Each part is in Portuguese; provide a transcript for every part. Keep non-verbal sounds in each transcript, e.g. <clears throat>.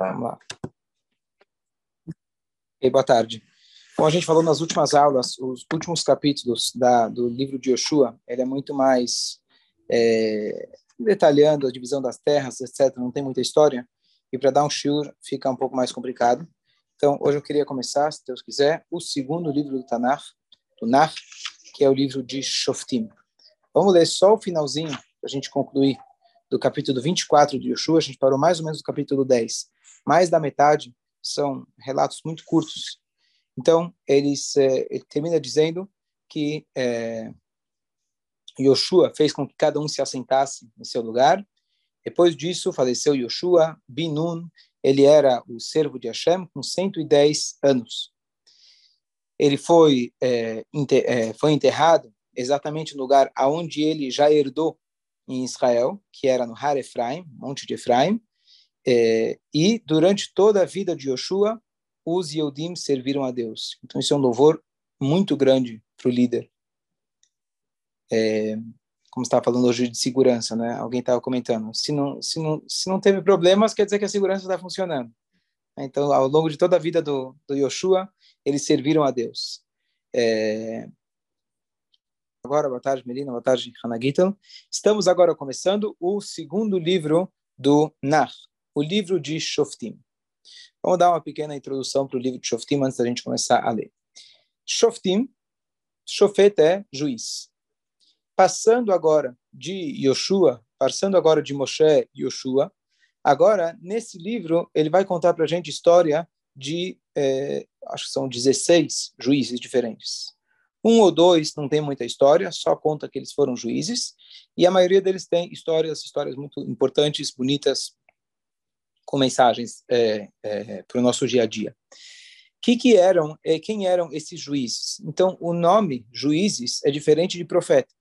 Vamos lá. E boa tarde. Como a gente falou nas últimas aulas, os últimos capítulos da, do livro de Yoshua, ele é muito mais é, detalhando a divisão das terras, etc. Não tem muita história. E para dar um shiur fica um pouco mais complicado. Então, hoje eu queria começar, se Deus quiser, o segundo livro do Tanakh, do Nar, que é o livro de Shoftim. Vamos ler só o finalzinho, para a gente concluir, do capítulo 24 de Yoshua. A gente parou mais ou menos no capítulo 10. Mais da metade são relatos muito curtos. Então, eles, eh, ele termina dizendo que é, Yoshua fez com que cada um se assentasse em seu lugar. Depois disso, faleceu Yoshua, Binun, ele era o servo de Hashem com 110 anos. Ele foi, é, é, foi enterrado exatamente no lugar aonde ele já herdou em Israel, que era no Har Efraim, Monte de Efraim, é, e durante toda a vida de Yoshua, os Yehudim serviram a Deus. Então isso é um louvor muito grande para o líder. É, como estava falando hoje de segurança, né? Alguém estava comentando. Se não, se não, se não teve problemas, quer dizer que a segurança está funcionando. Então, ao longo de toda a vida do, do Yoshua, eles serviram a Deus. É, agora, boa tarde, Melina, boa tarde, Hanagitel. Estamos agora começando o segundo livro do Nar, o livro de Shoftim. Vamos dar uma pequena introdução para o livro de Shoftim antes da gente começar a ler. Shoftim, Shofet é juiz. Passando agora de Yoshua, passando agora de Moshe e Yoshua, agora, nesse livro, ele vai contar para a gente história de, é, acho que são 16 juízes diferentes. Um ou dois não tem muita história, só conta que eles foram juízes, e a maioria deles tem histórias, histórias muito importantes, bonitas, com mensagens é, é, para o nosso dia a dia. Que que eram, é, quem eram esses juízes? Então, o nome juízes é diferente de profeta.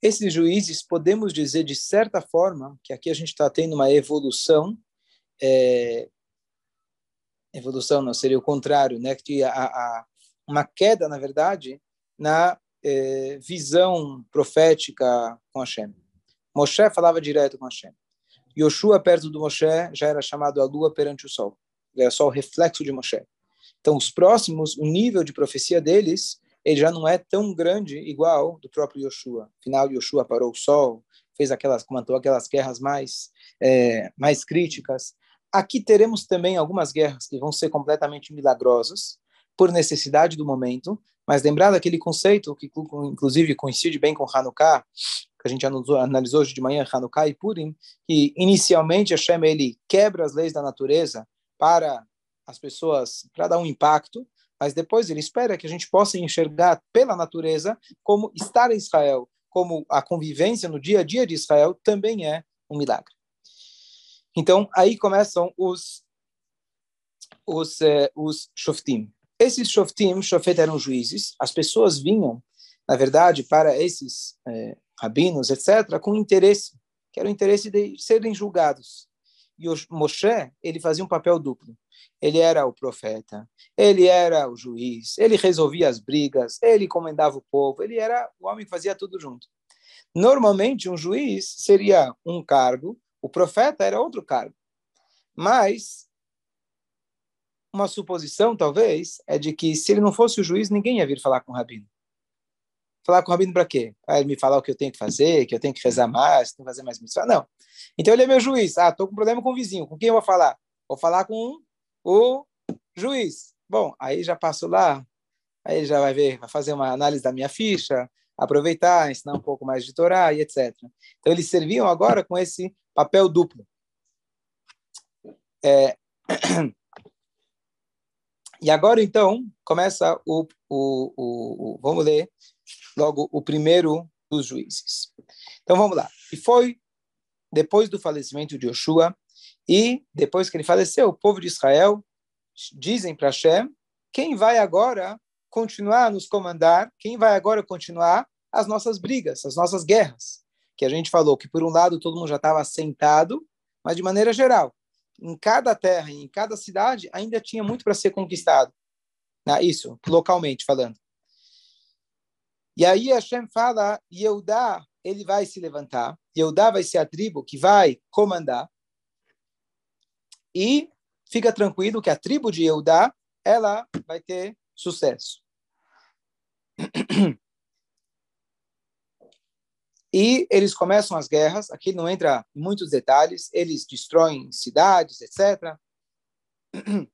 Esses juízes, podemos dizer de certa forma que aqui a gente está tendo uma evolução, é, evolução não seria o contrário, né? Que a, a uma queda, na verdade, na é, visão profética com Hashem. Moshe falava direto com Hashem. Yoshua, perto do Moshe, já era chamado a lua perante o sol. Ele era só o reflexo de Moshe. Então, os próximos, o nível de profecia deles, ele já não é tão grande igual do próprio Yoshua. Afinal, Yoshua parou o sol, fez aquelas, comentou aquelas guerras mais, é, mais críticas. Aqui teremos também algumas guerras que vão ser completamente milagrosas, por necessidade do momento, mas lembrar daquele conceito que inclusive coincide bem com Hanukkah, que a gente analisou hoje de manhã, Hanukkah e Purim, que inicialmente Hashem ele quebra as leis da natureza para as pessoas, para dar um impacto, mas depois ele espera que a gente possa enxergar pela natureza como estar em Israel, como a convivência no dia a dia de Israel também é um milagre. Então, aí começam os os, eh, os shoftim. Esses shoftim, shofet eram juízes, as pessoas vinham, na verdade, para esses é, rabinos, etc., com interesse, que era o interesse de serem julgados. E o Moshe, ele fazia um papel duplo. Ele era o profeta, ele era o juiz, ele resolvia as brigas, ele comandava o povo, ele era o homem que fazia tudo junto. Normalmente, um juiz seria um cargo, o profeta era outro cargo. Mas uma suposição, talvez, é de que se ele não fosse o juiz, ninguém ia vir falar com o rabino. Falar com o rabino para quê? Para ele me falar o que eu tenho que fazer, que eu tenho que rezar mais, tenho que fazer mais missão. Não. Então ele é meu juiz. Ah, estou com problema com o vizinho. Com quem eu vou falar? Vou falar com o juiz. Bom, aí já passo lá, aí já vai ver, vai fazer uma análise da minha ficha, aproveitar, ensinar um pouco mais de Torá e etc. Então eles serviam agora com esse papel duplo. É, <clears throat> E agora, então, começa o, o, o, o, Vamos ler logo o primeiro dos juízes. Então, vamos lá. E foi depois do falecimento de Yoshua, e depois que ele faleceu, o povo de Israel dizem para Hashem: quem vai agora continuar a nos comandar? Quem vai agora continuar as nossas brigas, as nossas guerras? Que a gente falou que, por um lado, todo mundo já estava sentado, mas de maneira geral, em cada terra, em cada cidade, ainda tinha muito para ser conquistado. Né? Isso, localmente falando. E aí Hashem fala, Yehudá, ele vai se levantar, Yehudá vai ser a tribo que vai comandar. e fica tranquilo que a tribo de Eudá, ela vai ter sucesso. <clears throat> E eles começam as guerras, aqui não entra muitos detalhes, eles destroem cidades, etc. <clears throat>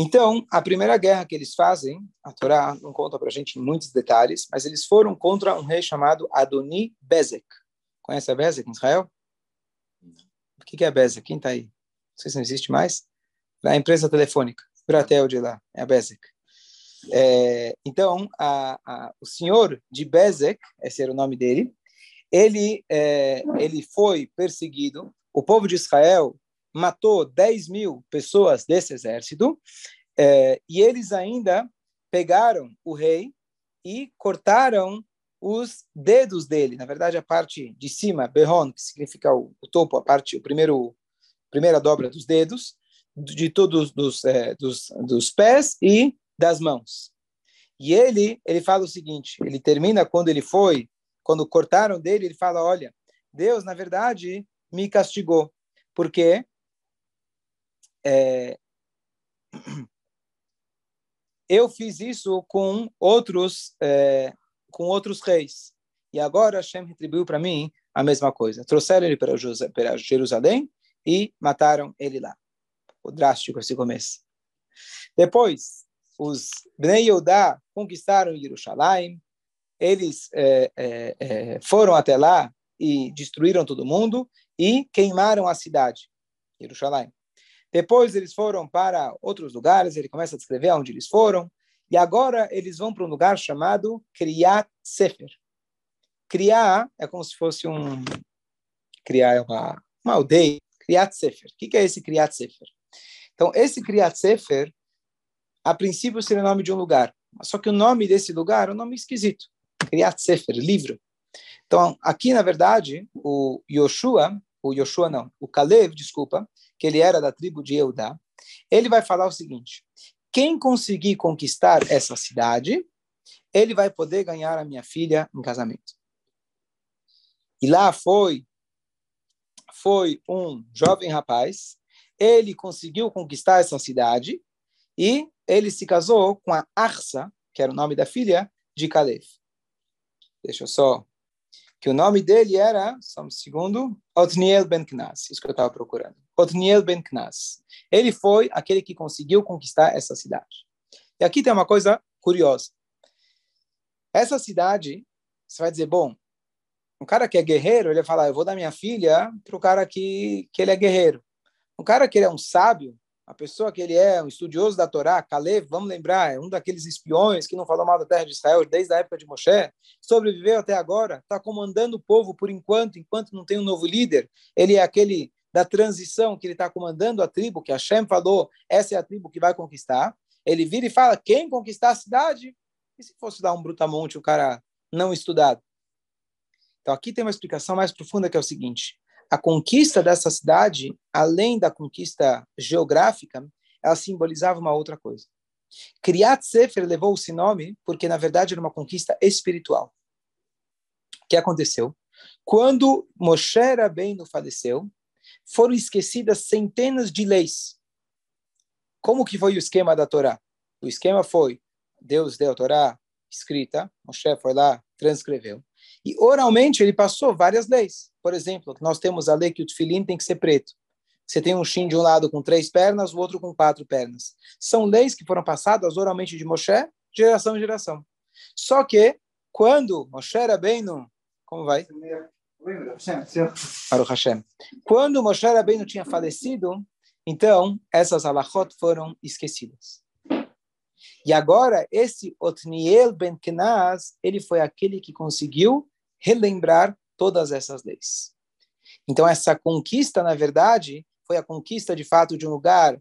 Então, a primeira guerra que eles fazem, a Torá não conta para a gente muitos detalhes, mas eles foram contra um rei chamado Adoni Bezek. Conhece a Bezek em Israel? O que é a Bezek? Quem está aí? Não sei se não existe mais. É a empresa telefônica, Bratel de lá, é a Bezek. É, então, a, a, o senhor de Bezek, esse era o nome dele, ele, é, ele foi perseguido, o povo de Israel matou 10 mil pessoas desse exército, é, e eles ainda pegaram o rei e cortaram os dedos dele, na verdade a parte de cima, Behon, que significa o, o topo, a parte, o primeiro, primeira dobra dos dedos, de todos dos, é, dos, dos pés e das mãos. E ele, ele fala o seguinte, ele termina quando ele foi, quando cortaram dele, ele fala, olha, Deus, na verdade, me castigou, porque é, <clears throat> eu fiz isso com outros, é, com outros reis, e agora Hashem retribuiu para mim a mesma coisa. Trouxeram ele para Jerusalém e mataram ele lá. O drástico esse começo. Depois, os Bnei Yehudá conquistaram Jerusalém, eles é, é, é, foram até lá e destruíram todo mundo e queimaram a cidade, Jerusalém. Depois eles foram para outros lugares, ele começa a descrever onde eles foram, e agora eles vão para um lugar chamado Kriyat Sefer. Kriyat é como se fosse um... Kriyat é uma, uma aldeia. Kriyat Sefer. O que é esse Kriyat Sefer? Então, esse Kriyat Sefer a princípio seria o nome de um lugar. Só que o nome desse lugar é um nome esquisito. Kriyat Sefer, livro. Então, aqui, na verdade, o Yoshua, o Yoshua não, o Kalev, desculpa, que ele era da tribo de Eudá, ele vai falar o seguinte, quem conseguir conquistar essa cidade, ele vai poder ganhar a minha filha em casamento. E lá foi foi um jovem rapaz, ele conseguiu conquistar essa cidade e ele se casou com a Arsa, que era o nome da filha de Caleb. Deixa eu só. Que o nome dele era, só um segundo, Otniel Ben Knas, isso que eu estava procurando. Otniel Ben Knas. Ele foi aquele que conseguiu conquistar essa cidade. E aqui tem uma coisa curiosa. Essa cidade, você vai dizer, bom, um cara que é guerreiro, ele vai falar, eu vou dar minha filha para o cara que, que ele é guerreiro. Um cara que ele é um sábio, a pessoa que ele é, um estudioso da Torá, Caleb, vamos lembrar, é um daqueles espiões que não falou mal da terra de Israel desde a época de Moshe, sobreviveu até agora, está comandando o povo por enquanto, enquanto não tem um novo líder. Ele é aquele da transição que ele está comandando a tribo, que Hashem falou, essa é a tribo que vai conquistar. Ele vira e fala, quem conquistar a cidade? E se fosse dar um brutamonte, o cara não estudado? Então aqui tem uma explicação mais profunda que é o seguinte: a conquista dessa cidade, além da conquista geográfica, ela simbolizava uma outra coisa. Kriyat Sefer levou esse nome porque, na verdade, era uma conquista espiritual. O que aconteceu? Quando Moshe Rabbeinu faleceu, foram esquecidas centenas de leis. Como que foi o esquema da Torá? O esquema foi, Deus deu a Torá escrita, Moshe foi lá, transcreveu. E oralmente ele passou várias leis. Por exemplo, nós temos a lei que o tefilim tem que ser preto. Você tem um shin de um lado com três pernas, o outro com quatro pernas. São leis que foram passadas oralmente de Moshe, geração em geração. Só que, quando Moshe era bem no... Como vai? Para o Hashem. Quando Moshe Rabbeinu tinha falecido, então essas alachot foram esquecidas. E agora, esse Otniel ben Kenaz, ele foi aquele que conseguiu relembrar todas essas leis. Então, essa conquista, na verdade, foi a conquista, de fato, de um lugar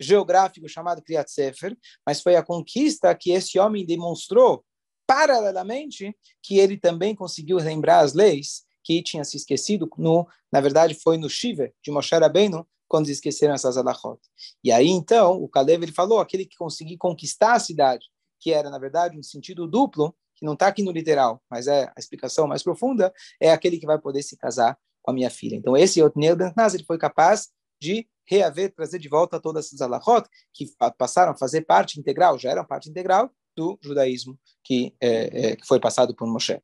geográfico chamado Kriyat Sefer, mas foi a conquista que esse homem demonstrou, paralelamente, que ele também conseguiu lembrar as leis que tinha se esquecido, no, na verdade, foi no Shiva de Moshe Rabbeinu, quando esqueceram essas alachot. E aí, então, o Caleb ele falou, aquele que conseguir conquistar a cidade, que era, na verdade, um sentido duplo, que não está aqui no literal, mas é a explicação mais profunda, é aquele que vai poder se casar com a minha filha. Então, esse Otniel Bentnaz, ele foi capaz de reaver, trazer de volta todas essas alahot que passaram a fazer parte integral, já eram parte integral do judaísmo que, é, é, que foi passado por Moshe.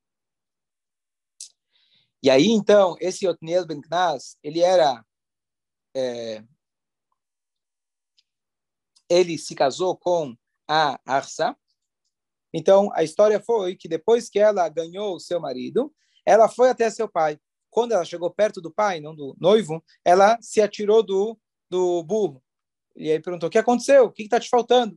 E aí, então, esse Otniel Ben Knaz, ele era... É, ele se casou com a Arsa. Então, a história foi que depois que ela ganhou o seu marido, ela foi até seu pai. Quando ela chegou perto do pai, não do noivo, ela se atirou do, do burro. E aí perguntou: O que aconteceu? O que está te faltando?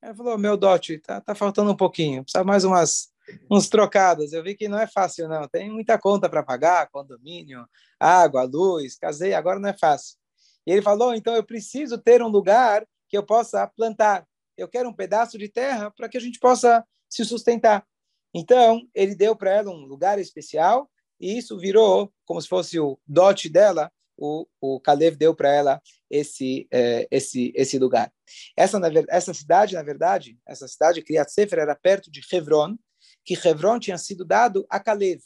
Ela falou: Meu dote, tá, tá faltando um pouquinho. Precisa mais umas uns trocados. Eu vi que não é fácil, não. Tem muita conta para pagar, condomínio, água, luz, casei, agora não é fácil. E ele falou: então eu preciso ter um lugar que eu possa plantar. Eu quero um pedaço de terra para que a gente possa se sustentar. Então, ele deu para ela um lugar especial e isso virou como se fosse o dote dela. O, o Caleb deu para ela esse eh, esse esse lugar. Essa na, essa cidade, na verdade, essa cidade Kriyat Sefer era perto de Hebron, que Hebron tinha sido dado a Caleb.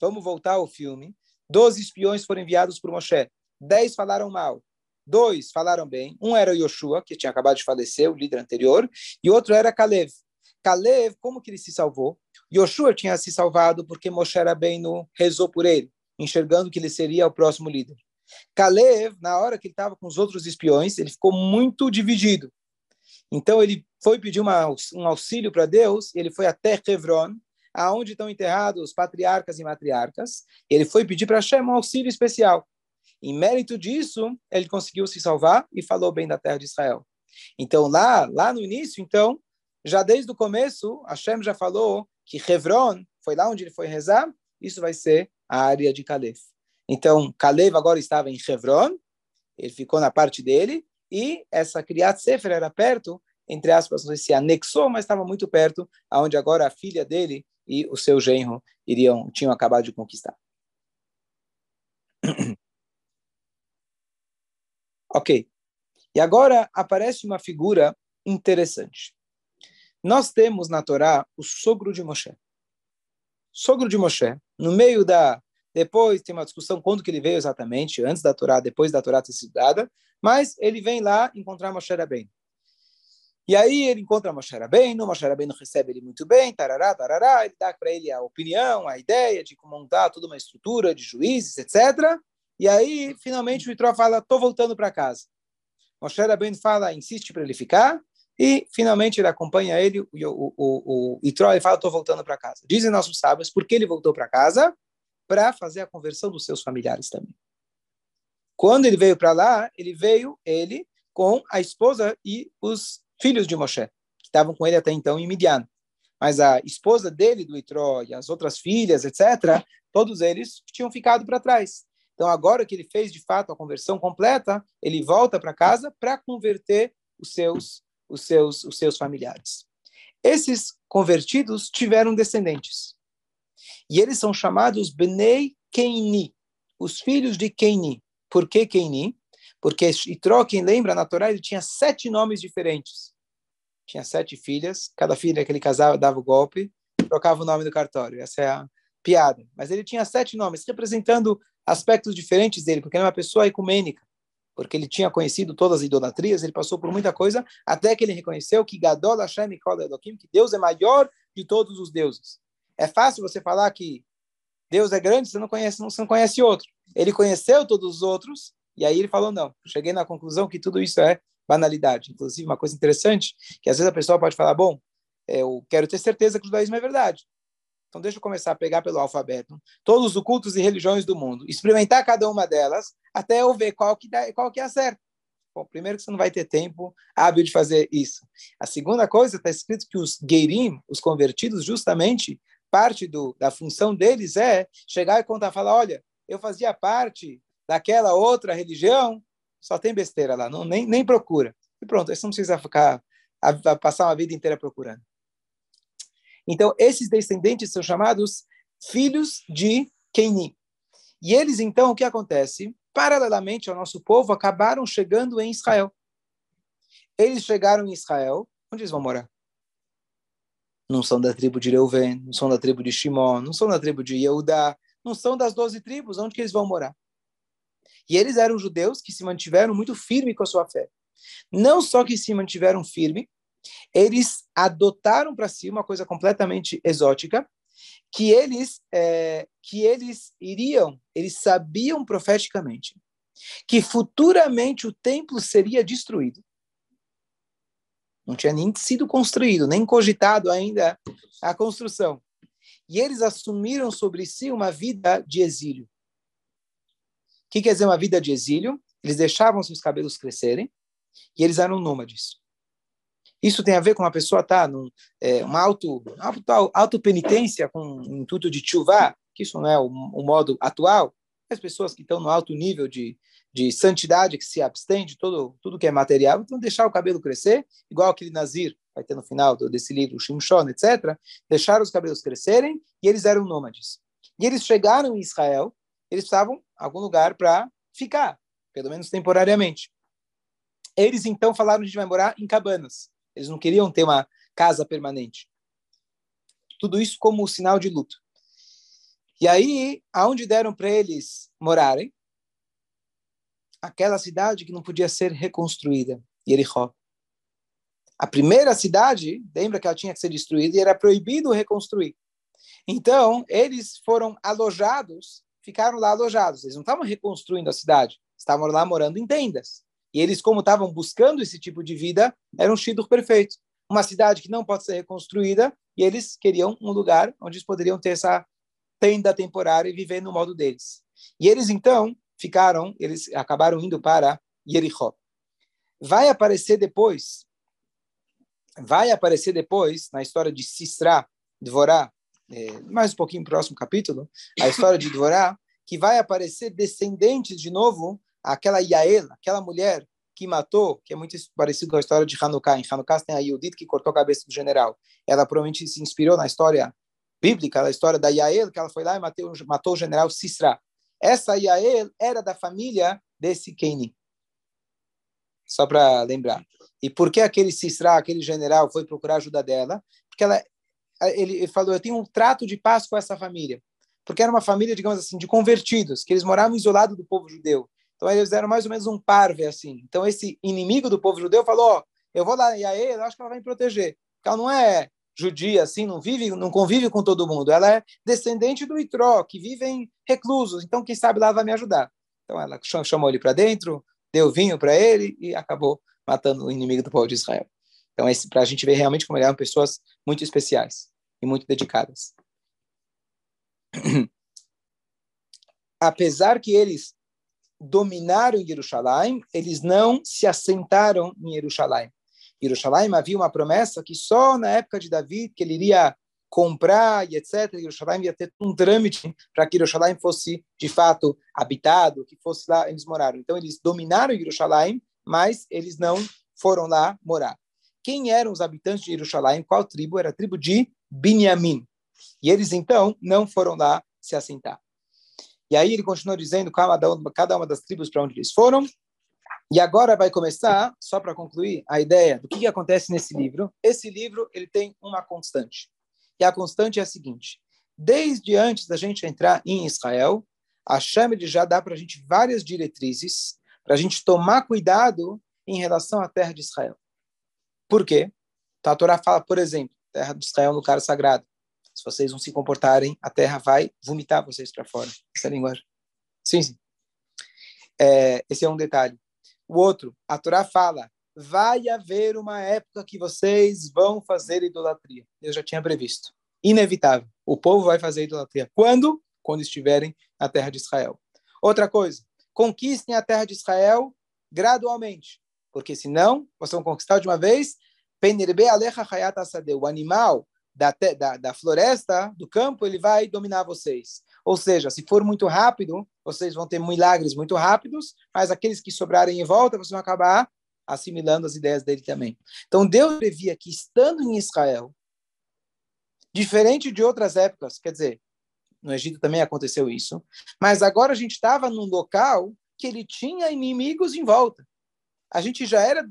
Vamos voltar ao filme. Doze espiões foram enviados por Moshe. Dez falaram mal. Dois falaram bem. Um era Yoshua, que tinha acabado de falecer, o líder anterior, e outro era Caleb. Caleb, como que ele se salvou? Yoshua tinha se salvado porque Moshe no rezou por ele, enxergando que ele seria o próximo líder. Caleb, na hora que ele estava com os outros espiões, ele ficou muito dividido. Então ele foi pedir uma, um auxílio para Deus, ele foi até Hebron, aonde estão enterrados os patriarcas e matriarcas. Ele foi pedir para Hashem um auxílio especial. Em mérito disso, ele conseguiu se salvar e falou bem da terra de Israel. Então lá, lá no início, então, já desde o começo, Hashem já falou que Hebron foi lá onde ele foi rezar, isso vai ser a área de Caleb. Então, Caleb agora estava em Hebron, ele ficou na parte dele, e essa Kriyat Sefer era perto, entre aspas, não sei se anexou, mas estava muito perto, aonde agora a filha dele e o seu genro iriam tinham acabado de conquistar. <clears throat> ok. E agora aparece uma figura interessante. Nós temos na Torá o sogro de Moshe. Sogro de Moshe, no meio da depois tem uma discussão quando que ele veio exatamente, antes da Torá, depois da Torá ter sido dada, mas ele vem lá encontrar Moshe Rabbeinu. E aí ele encontra Moshe Rabbeinu, Moshe Rabbeinu recebe ele muito bem, tarará, tarará, ele dá para ele a opinião, a ideia de como montar toda uma estrutura de juízes, etc. E aí, finalmente, o Itró fala, estou voltando para casa. Moshe Rabbeinu fala, insiste para ele ficar, e finalmente ele acompanha ele, o, o, o, o ele fala, estou voltando para casa. Dizem nossos sábios, por que ele voltou para casa? para fazer a conversão dos seus familiares também. Quando ele veio para lá, ele veio, ele, com a esposa e os filhos de Moshe, que estavam com ele até então em Midian. Mas a esposa dele, do Itró, e as outras filhas, etc., todos eles tinham ficado para trás. Então, agora que ele fez de fato a conversão completa, ele volta para casa para converter os seus, os, seus, os seus familiares. Esses convertidos tiveram descendentes. E eles são chamados Bnei Keini, os filhos de Keini. Por que Keini? Porque Itró, quem lembra, na Torá ele tinha sete nomes diferentes. Tinha sete filhas, cada filha que ele casava dava o golpe, trocava o nome do cartório. Essa é a piada. Mas ele tinha sete nomes, representando aspectos diferentes dele, porque ele é uma pessoa ecumênica porque ele tinha conhecido todas as idolatrias, ele passou por muita coisa, até que ele reconheceu que Gadol Hashem Elohim, que Deus é maior de todos os deuses. É fácil você falar que Deus é grande, você não conhece, você não conhece outro. Ele conheceu todos os outros e aí ele falou não. Cheguei na conclusão que tudo isso é banalidade. Inclusive uma coisa interessante que às vezes a pessoa pode falar, bom, eu quero ter certeza que o judaísmo é verdade. Então deixa eu começar a pegar pelo alfabeto todos os cultos e religiões do mundo, experimentar cada uma delas até eu ver qual que dá, qual que é a certa. Bom, primeiro que você não vai ter tempo hábil de fazer isso. A segunda coisa está escrito que os geirim, os convertidos, justamente parte do, da função deles é chegar e contar, falar, olha, eu fazia parte daquela outra religião, só tem besteira lá, não, nem, nem procura. E pronto, você não precisa ficar, a, a passar uma vida inteira procurando. Então, esses descendentes são chamados filhos de Keini. E eles, então, o que acontece? Paralelamente ao nosso povo, acabaram chegando em Israel. Eles chegaram em Israel, onde eles vão morar? não são da tribo de Reuven, não são da tribo de Shimon, não são da tribo de Yehudá, não são das doze tribos, onde que eles vão morar? E eles eram judeus que se mantiveram muito firmes com a sua fé. Não só que se mantiveram firmes, eles adotaram para si uma coisa completamente exótica, que eles é, que eles iriam, eles sabiam profeticamente que futuramente o templo seria destruído. Não tinha nem sido construído, nem cogitado ainda a construção. E eles assumiram sobre si uma vida de exílio. O que quer dizer uma vida de exílio? Eles deixavam seus cabelos crescerem e eles eram nômades. Isso tem a ver com uma pessoa estar tá num é, uma auto, auto, auto penitência com um intuito de chuva, que isso não é o, o modo atual. As pessoas que estão no alto nível de, de santidade, que se abstém de todo, tudo que é material, então deixar o cabelo crescer, igual aquele Nazir, vai ter no final desse livro, Shimshon, etc., deixaram os cabelos crescerem e eles eram nômades. E eles chegaram em Israel, eles em algum lugar para ficar, pelo menos temporariamente. Eles então falaram: a gente vai morar em cabanas. Eles não queriam ter uma casa permanente. Tudo isso como sinal de luto. E aí, aonde deram para eles morarem? Aquela cidade que não podia ser reconstruída, Jericó. A primeira cidade, lembra que ela tinha que ser destruída e era proibido reconstruir. Então, eles foram alojados, ficaram lá alojados. Eles não estavam reconstruindo a cidade, estavam lá morando em tendas. E eles, como estavam buscando esse tipo de vida, era um shidur perfeito. Uma cidade que não pode ser reconstruída, e eles queriam um lugar onde eles poderiam ter essa tenda temporária e viver no modo deles. E eles, então, ficaram, eles acabaram indo para Jericó. Vai aparecer depois, vai aparecer depois, na história de Sisra, Dvorá, é, mais um pouquinho próximo capítulo, a história de Dvorá, que vai aparecer descendentes de novo aquela Yael, aquela mulher que matou, que é muito parecido com a história de Hanukkah. Em Hanukkah tem a Yudit que cortou a cabeça do general. Ela provavelmente se inspirou na história bíblica, na história da Yael, que ela foi lá e matou, matou o general Sisra. Essa Yael era da família desse Keini. Só para lembrar. E por que aquele Sisra, aquele general, foi procurar ajuda dela? Porque ela, ele falou, eu tenho um trato de paz com essa família. Porque era uma família, digamos assim, de convertidos, que eles moravam isolados do povo judeu. Então eles eram mais ou menos um parve assim. Então esse inimigo do povo judeu falou: oh, eu vou lá e aí eu acho que ela vai me proteger. Ela não é judia assim, não vive, não convive com todo mundo. Ela é descendente do Itró, que vivem reclusos. Então quem sabe lá vai me ajudar. Então ela chamou ele para dentro, deu vinho para ele e acabou matando o inimigo do povo de Israel. Então para a gente ver realmente como eram pessoas muito especiais e muito dedicadas. <clears throat> Apesar que eles dominaram Jerusalém, eles não se assentaram em Jerusalém. Jerusalém havia uma promessa que só na época de Davi que ele iria comprar e etc. Jerusalém ia ter um trâmite para que Jerusalém fosse de fato habitado, que fosse lá eles moraram. Então eles dominaram Jerusalém, mas eles não foram lá morar. Quem eram os habitantes de Jerusalém? Qual tribo? Era a tribo de Binyamin. E eles então não foram lá se assentar. E aí ele continua dizendo cada uma, cada uma das tribos para onde eles foram. E agora vai começar, só para concluir, a ideia do que, que acontece nesse livro. Esse livro ele tem uma constante. E a constante é a seguinte: desde antes da gente entrar em Israel, a Shem já dá para a gente várias diretrizes para a gente tomar cuidado em relação à terra de Israel. Por quê? Então, a Torá fala, por exemplo, terra de Israel um lugar sagrado. Se vocês não se comportarem, a terra vai vomitar vocês para fora. Essa é a linguagem. Sim, sim. É, esse é um detalhe. O outro, a Torá fala: vai haver uma época que vocês vão fazer idolatria. Eu já tinha previsto. Inevitável. O povo vai fazer idolatria. Quando? Quando estiverem na terra de Israel. Outra coisa, conquistem a terra de Israel gradualmente, porque senão vocês vão conquistar de uma vez. O animal da, da, da floresta, do campo, ele vai dominar vocês. Ou seja, se for muito rápido, vocês vão ter milagres muito rápidos, mas aqueles que sobrarem em volta, vocês vão acabar assimilando as ideias dele também. Então, Deus previa que, estando em Israel, diferente de outras épocas, quer dizer, no Egito também aconteceu isso, mas agora a gente estava num local que ele tinha inimigos em volta. A gente já era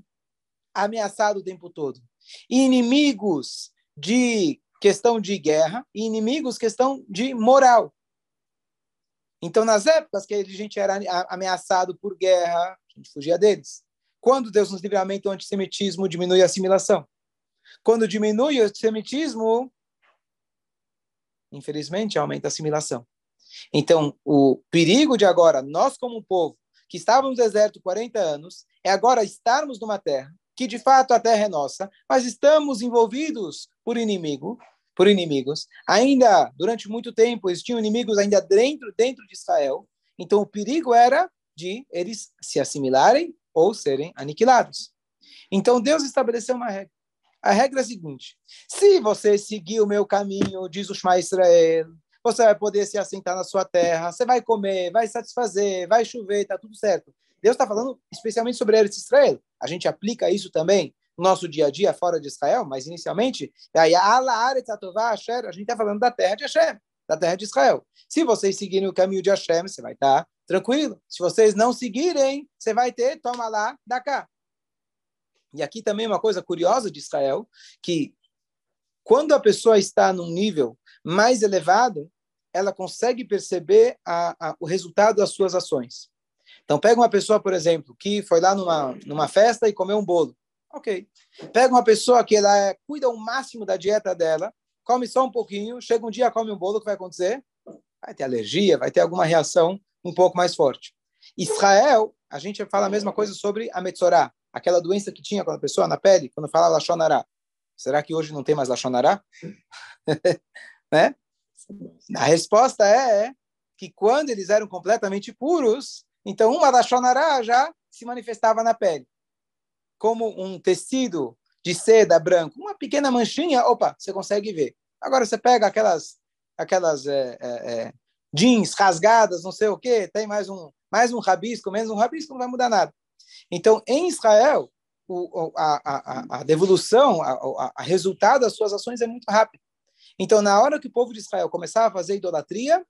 ameaçado o tempo todo. E inimigos de questão de guerra e inimigos questão de moral. Então, nas épocas que a gente era ameaçado por guerra, a gente fugia deles. Quando Deus nos livramento, o antissemitismo diminui a assimilação. Quando diminui o antissemitismo, infelizmente, aumenta a assimilação. Então, o perigo de agora, nós como povo, que estávamos no deserto 40 anos, é agora estarmos numa terra que de fato a terra é nossa, mas estamos envolvidos por inimigo, por inimigos. Ainda durante muito tempo existiam inimigos ainda dentro dentro de Israel. Então o perigo era de eles se assimilarem ou serem aniquilados. Então Deus estabeleceu uma regra. A regra é a seguinte: se você seguir o meu caminho, diz o Shema Israel, você vai poder se assentar na sua terra, você vai comer, vai satisfazer, vai chover, está tudo certo. Deus está falando especialmente sobre Eretz Israel. A gente aplica isso também no nosso dia a dia fora de Israel, mas inicialmente, a gente está falando da terra de Hashem, da terra de Israel. Se vocês seguirem o caminho de Hashem, você vai estar tá tranquilo. Se vocês não seguirem, você vai ter, toma lá, da cá. E aqui também uma coisa curiosa de Israel, que quando a pessoa está num nível mais elevado, ela consegue perceber a, a, o resultado das suas ações. Então, pega uma pessoa, por exemplo, que foi lá numa, numa festa e comeu um bolo. Ok. Pega uma pessoa que ela é, cuida o máximo da dieta dela, come só um pouquinho, chega um dia, come um bolo, o que vai acontecer? Vai ter alergia, vai ter alguma reação um pouco mais forte. Israel, a gente fala a mesma coisa sobre a Metzorá, aquela doença que tinha quando a pessoa na pele, quando fala Lachonará. Será que hoje não tem mais Lachonará? <laughs> né? A resposta é, é que quando eles eram completamente puros, então uma Lachonará já se manifestava na pele. Como um tecido de seda branco, uma pequena manchinha, opa, você consegue ver. Agora você pega aquelas aquelas é, é, é, jeans rasgadas, não sei o quê, tem mais um mais um rabisco, menos um rabisco, não vai mudar nada. Então, em Israel, o, a, a, a devolução, a, a, resultado das suas ações é muito rápido. Então, na hora que o povo de Israel começava a fazer idolatria,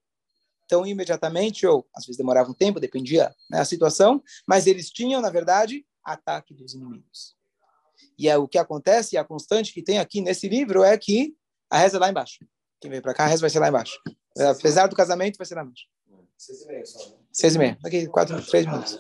então imediatamente, ou às vezes demorava um tempo, dependia né, da situação, mas eles tinham, na verdade, ataque dos inimigos. E é o que acontece, e a constante que tem aqui nesse livro é que a reza é lá embaixo. Quem veio para cá, a reza vai ser lá embaixo. Apesar do casamento, vai ser lá embaixo. Seis e meia só. Né? Seis e meia. Daqui, quatro, três minutos.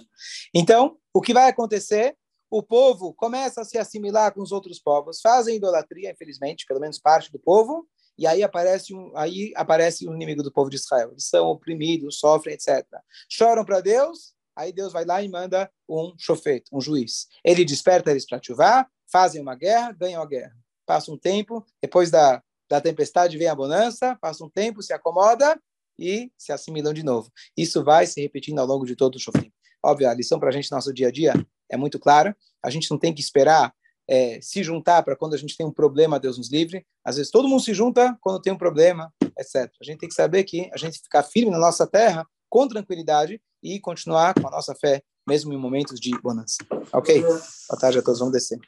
Então, o que vai acontecer? O povo começa a se assimilar com os outros povos, fazem idolatria, infelizmente, pelo menos parte do povo, e aí aparece um, aí aparece o inimigo do povo de Israel. Eles são oprimidos, sofrem, etc. Choram para Deus, aí Deus vai lá e manda um chofete, um juiz. Ele desperta eles para chuvar, fazem uma guerra, ganham a guerra. Passa um tempo, depois da, da tempestade vem a bonança, passa um tempo, se acomoda e se assimilam de novo. Isso vai se repetindo ao longo de todo o sofrimento. Óbvio, a lição para a gente no nosso dia a dia é muito clara. A gente não tem que esperar é, se juntar para quando a gente tem um problema, Deus nos livre. Às vezes todo mundo se junta quando tem um problema, etc. A gente tem que saber que a gente ficar firme na nossa terra, com tranquilidade e continuar com a nossa fé, mesmo em momentos de bonança. Ok? Boa tarde a todos, vamos descer.